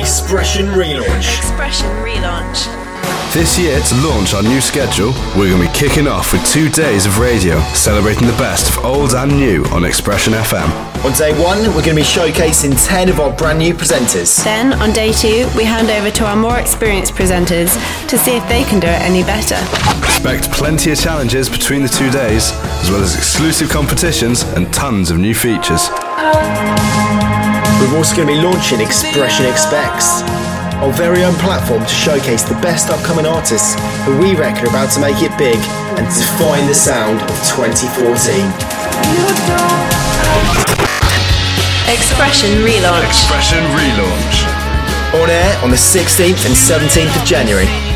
Xpression Relaunch. Xpression Relaunch. This year, to launch our new schedule, we're going to be kicking off with two days of radio, celebrating the best of old and new on Xpression FM. On day one, we're going to be showcasing 10 of our brand new presenters. Then, on day two, we hand over to our more experienced presenters to see if they can do it any better. Expect plenty of challenges between the two days, as well as exclusive competitions and tons of new features. We're also going to be launching Xpression Expects, our very own platform to showcase the best upcoming artists who we reckon are about to make it big and define the sound of 2014. Xpression Relaunch. Xpression Relaunch. On air on the 16th and 17th of January.